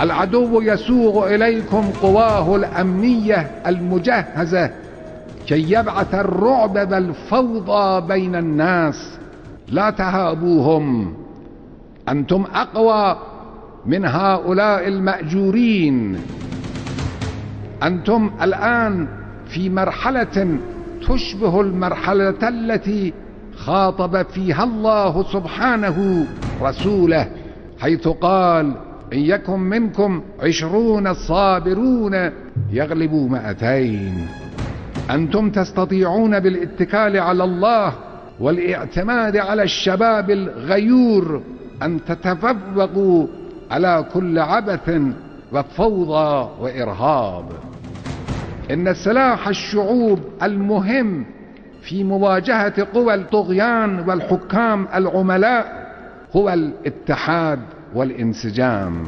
العدو يسوغ إليكم قواه الأمنية المجهزة كي يبعث الرعب والفوضى بين الناس. لا تهابوهم أنتم أقوى من هؤلاء المأجورين. أنتم الآن في مرحلة تشبه المرحلة التي خاطب فيها الله سبحانه رسوله حيث قال إن يكن منكم عشرون صابرون يغلبوا مئتين. أنتم تستطيعون بالاتكال على الله والاعتماد على الشباب الغيور أن تتفوقوا على كل عبث وفوضى وإرهاب. إن سلاح الشعوب المهم في مواجهة قوى الطغيان والحكام العملاء هو الاتحاد والانسجام.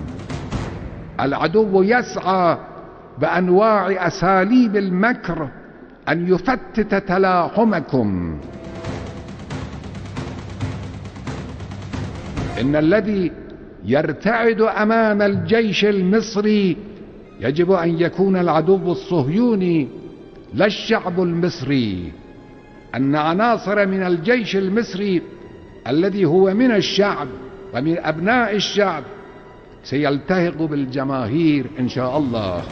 العدو يسعى بأنواع أساليب المكر أن يفتت تلاحمكم. إن الذي يرتعد أمام الجيش المصري يجب أن يكون العدو الصهيوني لا الشعب المصري. أن عناصر من الجيش المصري الذي هو من الشعب ومن أبناء الشعب سيلتهق بالجماهير إن شاء الله.